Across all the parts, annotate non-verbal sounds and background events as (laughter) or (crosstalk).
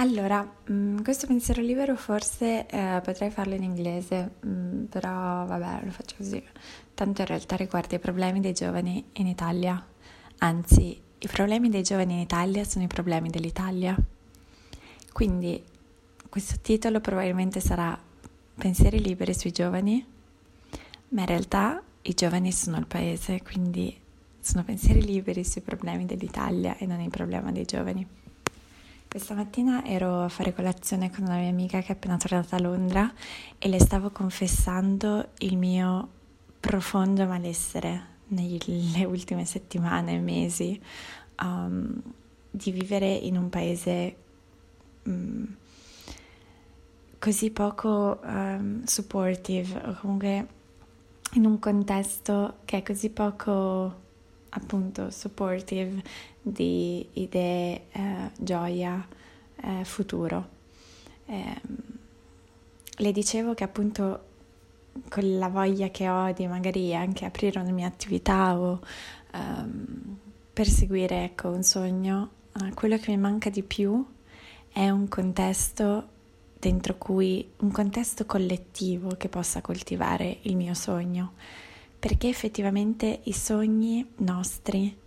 Allora, mm, questo pensiero libero forse eh, potrei farlo in inglese, mm, però vabbè, lo faccio così. Tanto in realtà riguarda i problemi dei giovani in Italia. Anzi, i problemi dei giovani in Italia sono i problemi dell'Italia. Quindi questo titolo probabilmente sarà Pensieri liberi sui giovani, ma in realtà i giovani sono il paese, quindi sono pensieri liberi sui problemi dell'Italia e non i problemi dei giovani. Questa mattina ero a fare colazione con una mia amica che è appena tornata a Londra e le stavo confessando il mio profondo malessere nelle ultime settimane e mesi um, di vivere in un paese um, così poco um, supportive o comunque in un contesto che è così poco appunto supportive di idee, eh, gioia, eh, futuro. Eh, le dicevo che appunto con la voglia che ho di magari anche aprire una mia attività o um, perseguire ecco, un sogno, uh, quello che mi manca di più è un contesto dentro cui, un contesto collettivo che possa coltivare il mio sogno perché effettivamente i sogni nostri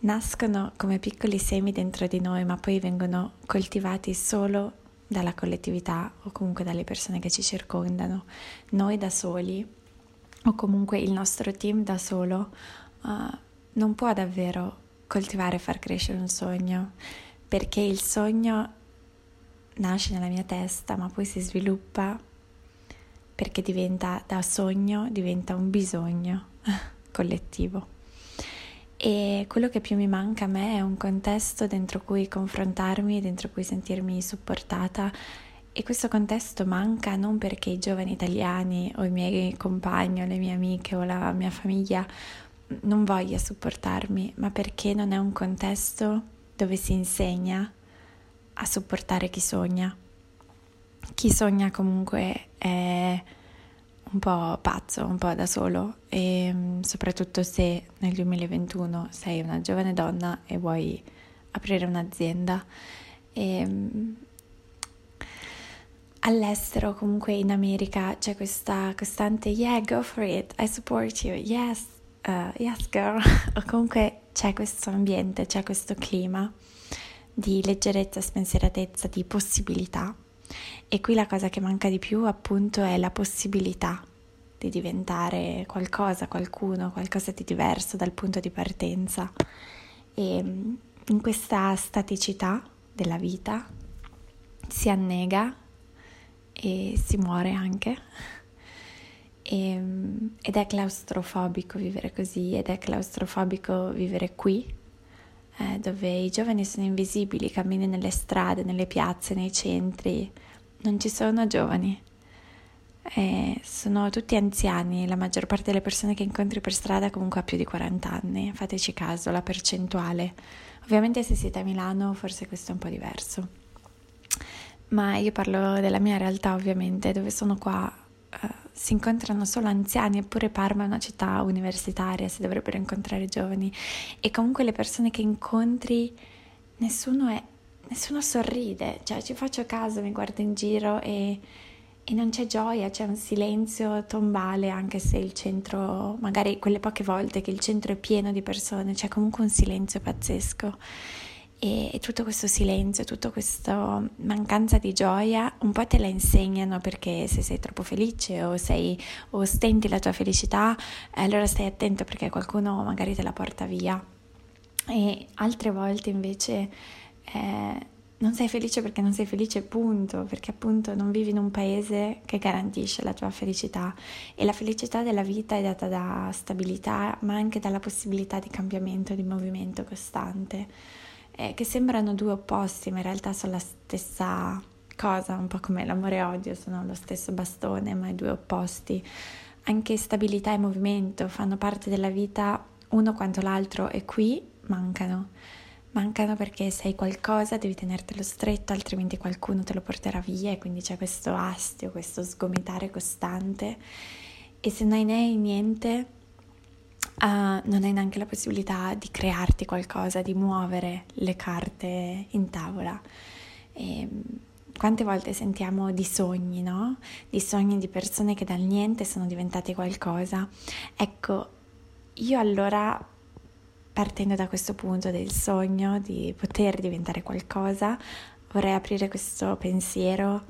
nascono come piccoli semi dentro di noi, ma poi vengono coltivati solo dalla collettività o comunque dalle persone che ci circondano. Noi da soli o comunque il nostro team da solo uh, non può davvero coltivare e far crescere un sogno, perché il sogno nasce nella mia testa, ma poi si sviluppa perché diventa da sogno, diventa un bisogno (laughs) collettivo. E quello che più mi manca a me è un contesto dentro cui confrontarmi, dentro cui sentirmi supportata e questo contesto manca non perché i giovani italiani o i miei compagni o le mie amiche o la mia famiglia non voglia supportarmi, ma perché non è un contesto dove si insegna a supportare chi sogna chi sogna comunque è un po' pazzo, un po' da solo e mm, soprattutto se nel 2021 sei una giovane donna e vuoi aprire un'azienda. E mm, all'estero comunque in America c'è questa costante yeah go for it I support you yes uh, yes girl. (laughs) O comunque c'è questo ambiente c'è questo clima di leggerezza spensieratezza di possibilità e qui la cosa che manca di più appunto è la possibilità di diventare qualcosa, qualcuno, qualcosa di diverso dal punto di partenza. E mm, in questa staticità della vita si annega e si muore anche. E, mm, ed è claustrofobico vivere così, ed è claustrofobico vivere qui, eh, dove i giovani sono invisibili, cammini nelle strade, nelle piazze, nei centri, non ci sono giovani, eh, sono tutti anziani, la maggior parte delle persone che incontri per strada comunque ha più di 40 anni, fateci caso, la percentuale. Ovviamente se siete a Milano forse questo è un po' diverso, ma io parlo della mia realtà ovviamente, dove sono qua uh, si incontrano solo anziani, eppure Parma è una città universitaria, si dovrebbero incontrare giovani e comunque le persone che incontri nessuno è nessuno sorride, cioè ci faccio caso, mi guardo in giro e, e, non c'è gioia, c'è un silenzio tombale anche se il centro, magari quelle poche volte che il centro è pieno di persone, c'è comunque un silenzio pazzesco. E, tutto questo silenzio, tutta questa mancanza di gioia un po' te la insegnano perché se sei troppo felice o, sei, o stenti la tua felicità, allora stai attento perché qualcuno magari te la porta via. E altre volte invece eh, non sei felice perché non sei felice, punto, perché appunto non vivi in un paese che garantisce la tua felicità e la felicità della vita è data da stabilità, ma anche dalla possibilità di cambiamento, di movimento costante, eh, che sembrano due opposti, ma in realtà sono la stessa cosa, un po' come l'amore e odio, sono lo stesso bastone, ma i due opposti. Anche stabilità e movimento fanno parte della vita uno quanto l'altro e qui mancano mancano perché sei qualcosa, devi tenertelo stretto, altrimenti qualcuno te lo porterà via e quindi c'è questo astio, questo sgomitare costante e se non hai niente uh, non hai neanche la possibilità di crearti qualcosa, di muovere le carte in tavola. E, ehm, quante volte sentiamo di sogni, no? Di sogni di persone che dal niente sono diventate qualcosa. Ecco, io allora, partendo da questo punto del sogno di poter diventare qualcosa, vorrei aprire questo pensiero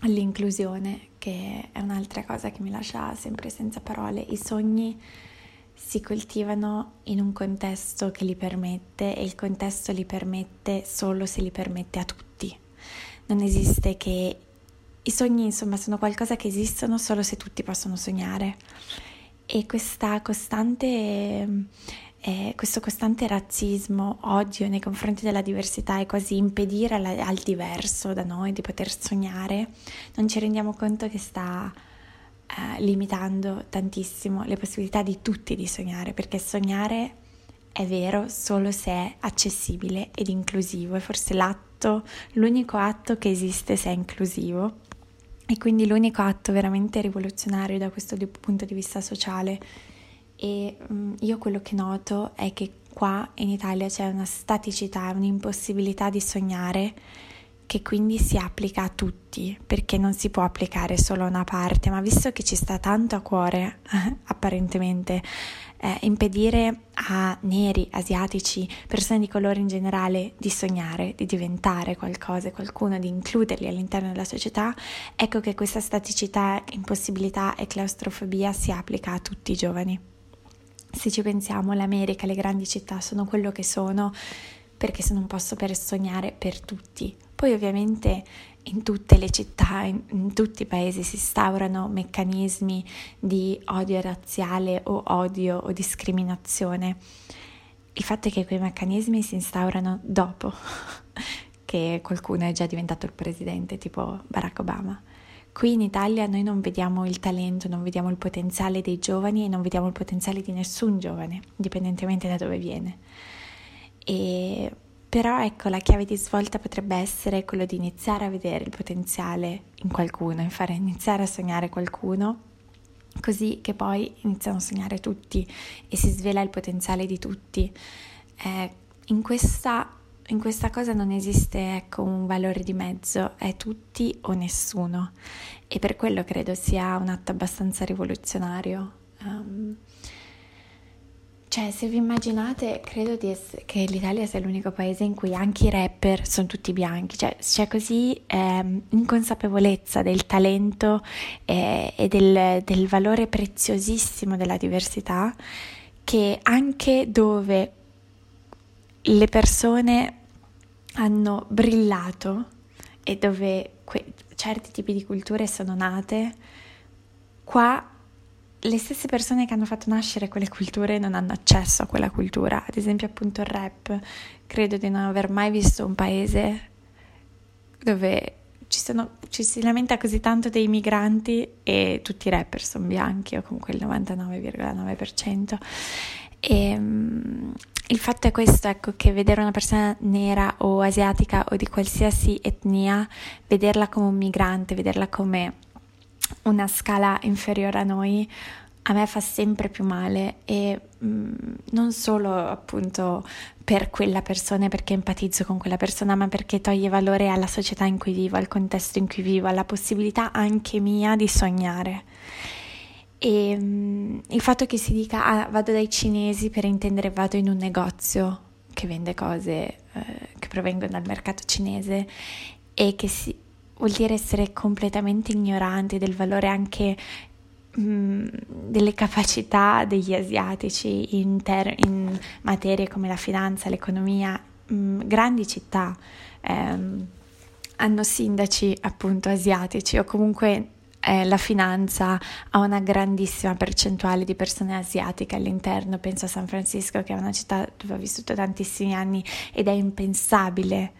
all'inclusione, che è un'altra cosa che mi lascia sempre senza parole. I sogni si coltivano in un contesto che li permette e il contesto li permette solo se li permette a tutti. Non esiste che i sogni, insomma, sono qualcosa che esistono solo se tutti possono sognare. E costante, eh, questo costante razzismo, odio nei confronti della diversità e quasi impedire al, al diverso da noi di poter sognare, non ci rendiamo conto che sta eh, limitando tantissimo le possibilità di tutti di sognare, perché sognare è vero solo se è accessibile ed inclusivo, è forse l'atto, l'unico atto che esiste se è inclusivo e quindi l'unico atto veramente rivoluzionario da questo punto di vista sociale. E um, io quello che noto è che qua in Italia c'è una staticità, un'impossibilità di sognare che quindi si applica a tutti, perché non si può applicare solo a una parte, ma visto che ci sta tanto a cuore, (laughs) apparentemente, eh, impedire a neri, asiatici, persone di colore in generale di sognare, di diventare qualcosa, qualcuno, di includerli all'interno della società, ecco che questa staticità, impossibilità e claustrofobia si applica a tutti i giovani. Se ci pensiamo, l'America, le grandi città sono quello che sono perché sono un posto per sognare per tutti, poi ovviamente in tutte le città, in, in, tutti i paesi si instaurano meccanismi di odio razziale o odio o discriminazione. Il fatto è che quei meccanismi si instaurano dopo (laughs) che qualcuno è già diventato il presidente, tipo Barack Obama. Qui in Italia noi non vediamo il talento, non vediamo il potenziale dei giovani e non vediamo il potenziale di nessun giovane, indipendentemente da dove viene. E però ecco, la chiave di svolta potrebbe essere quello di iniziare a vedere il potenziale in qualcuno, in fare iniziare a sognare qualcuno, così che poi iniziano a sognare tutti e si svela il potenziale di tutti. Eh, in, questa, in questa cosa non esiste ecco, un valore di mezzo, è tutti o nessuno e per quello credo sia un atto abbastanza rivoluzionario. Um, cioè, se vi immaginate, credo essere, che l'Italia sia l'unico paese in cui anche i rapper sono tutti bianchi, cioè c'è così eh, inconsapevolezza del talento eh, e del, del valore preziosissimo della diversità che anche dove le persone hanno brillato e dove que- certi tipi di culture sono nate, qua le stesse persone che hanno fatto nascere quelle culture non hanno accesso a quella cultura. Ad esempio, appunto, il rap. Credo di non aver mai visto un paese dove ci, sono, ci si lamenta così tanto dei migranti e tutti i rapper sono bianchi o comunque il 99,9%. E, um, il fatto è questo, ecco, che vedere una persona nera o asiatica o di qualsiasi etnia, vederla come un migrante, vederla come una scala inferiore a noi a me fa sempre più male e mh, mm, non solo appunto per quella persona, perché empatizzo con quella persona, ma perché toglie valore alla società in cui vivo, al contesto in cui vivo, alla possibilità anche mia di sognare. E mh, mm, il fatto che si dica ah, vado dai cinesi per intendere vado in un negozio che vende cose eh, che provengono dal mercato cinese e che si, vuol dire essere completamente ignoranti del valore anche mm, delle capacità degli asiatici in, ter- in, materie come la finanza, l'economia, mh, mm, grandi città ehm, hanno sindaci appunto asiatici o comunque eh, la finanza ha una grandissima percentuale di persone asiatiche all'interno, penso a San Francisco che è una città dove ho vissuto tantissimi anni ed è impensabile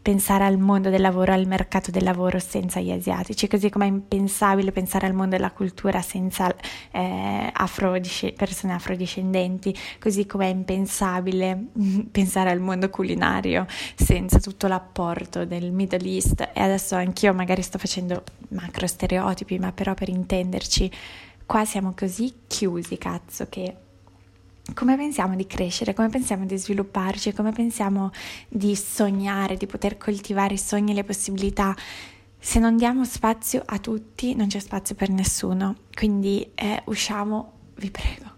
pensare al mondo del lavoro, al mercato del lavoro senza gli asiatici, così come è impensabile pensare al mondo della cultura senza eh, afrodisc- persone afrodiscendenti, così come è impensabile (laughs) pensare al mondo culinario senza tutto l'apporto del Middle East. E adesso anch'io magari sto facendo macro stereotipi, ma però per intenderci, qua siamo così chiusi, cazzo, che come pensiamo di crescere, come pensiamo di svilupparci, come pensiamo di sognare, di poter coltivare i sogni e le possibilità. Se non diamo spazio a tutti, non c'è spazio per nessuno. Quindi eh, usciamo, vi prego,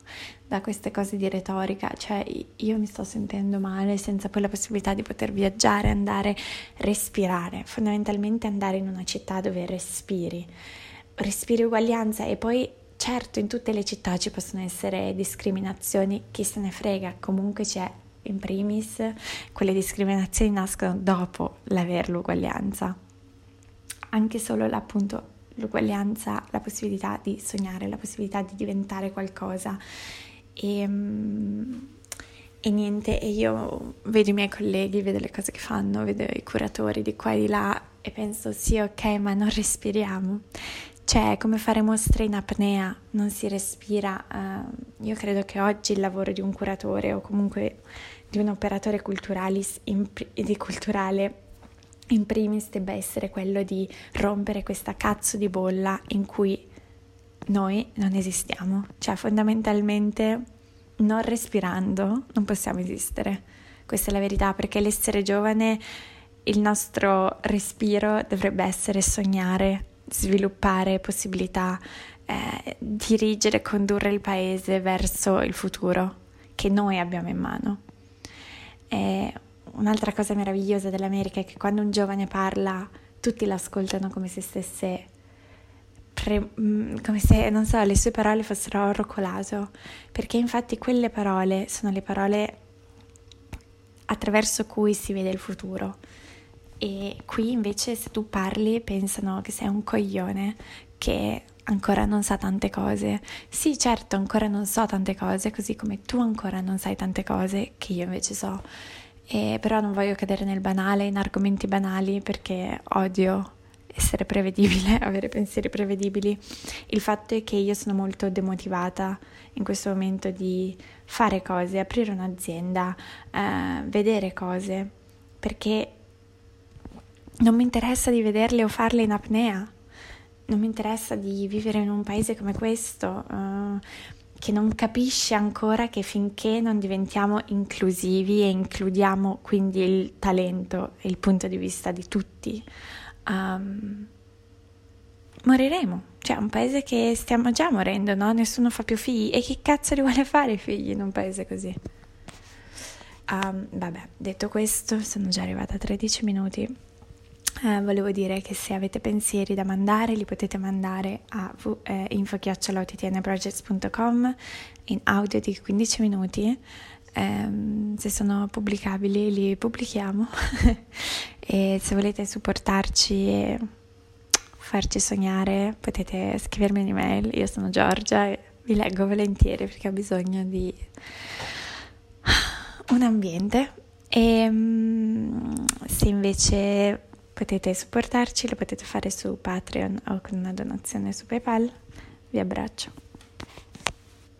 da queste cose di retorica, cioè io mi sto sentendo male senza poi la possibilità di poter viaggiare, andare, respirare, fondamentalmente andare in una città dove respiri, respiri uguaglianza e poi certo in tutte le città ci possono essere discriminazioni, chi se ne frega, comunque c'è in primis, quelle discriminazioni nascono dopo l'aver l'uguaglianza, anche solo appunto l'uguaglianza, la possibilità di sognare, la possibilità di diventare qualcosa e, e niente, e io vedo i miei colleghi, vedo le cose che fanno, vedo i curatori di qua e di là e penso sì, ok, ma non respiriamo. Cioè, come fare mostre in apnea, non si respira. Uh, io credo che oggi il lavoro di un curatore o comunque di un operatore culturale in primis debba essere quello di rompere questa cazzo di bolla in cui noi non esistiamo, cioè fondamentalmente non respirando non possiamo esistere. Questa è la verità, perché l'essere giovane, il nostro respiro dovrebbe essere sognare, sviluppare possibilità, eh, dirigere, condurre il paese verso il futuro che noi abbiamo in mano. E un'altra cosa meravigliosa dell'America è che quando un giovane parla, tutti l'ascoltano come se stesse pre- mm, come se, non so, le sue parole fossero oro colato, perché infatti quelle parole sono le parole attraverso cui si vede il futuro. E qui invece se tu parli pensano che sei un coglione che ancora non sa tante cose. Sì, certo, ancora non so tante cose, così come tu ancora non sai tante cose che io invece so. E però non voglio cadere nel banale, in argomenti banali, perché odio essere prevedibile, (laughs) avere pensieri prevedibili. Il fatto è che io sono molto demotivata in questo momento di fare cose, aprire un'azienda, eh, vedere cose, perché non mi interessa di vederle o farle in apnea, non mi interessa di vivere in un paese come questo. Eh, che non capisce ancora che finché non diventiamo inclusivi e includiamo quindi il talento e il punto di vista di tutti, um, moriremo. Cioè, un paese che stiamo già morendo, no? Nessuno fa più figli. E che cazzo li vuole fare i figli in un paese così? Um, vabbè, detto questo, sono già arrivata a 13 minuti. Uh, volevo dire che se avete pensieri da mandare li potete mandare a eh, info-ottnprojects.com in audio di 15 minuti. Um, se sono pubblicabili li pubblichiamo. (laughs) E se volete supportarci e farci sognare potete scrivermi un'email, io sono Giorgia e vi leggo volentieri perché ho bisogno di un ambiente. E um, se invece potete supportarci lo potete fare su Patreon o con una donazione su PayPal, vi abbraccio.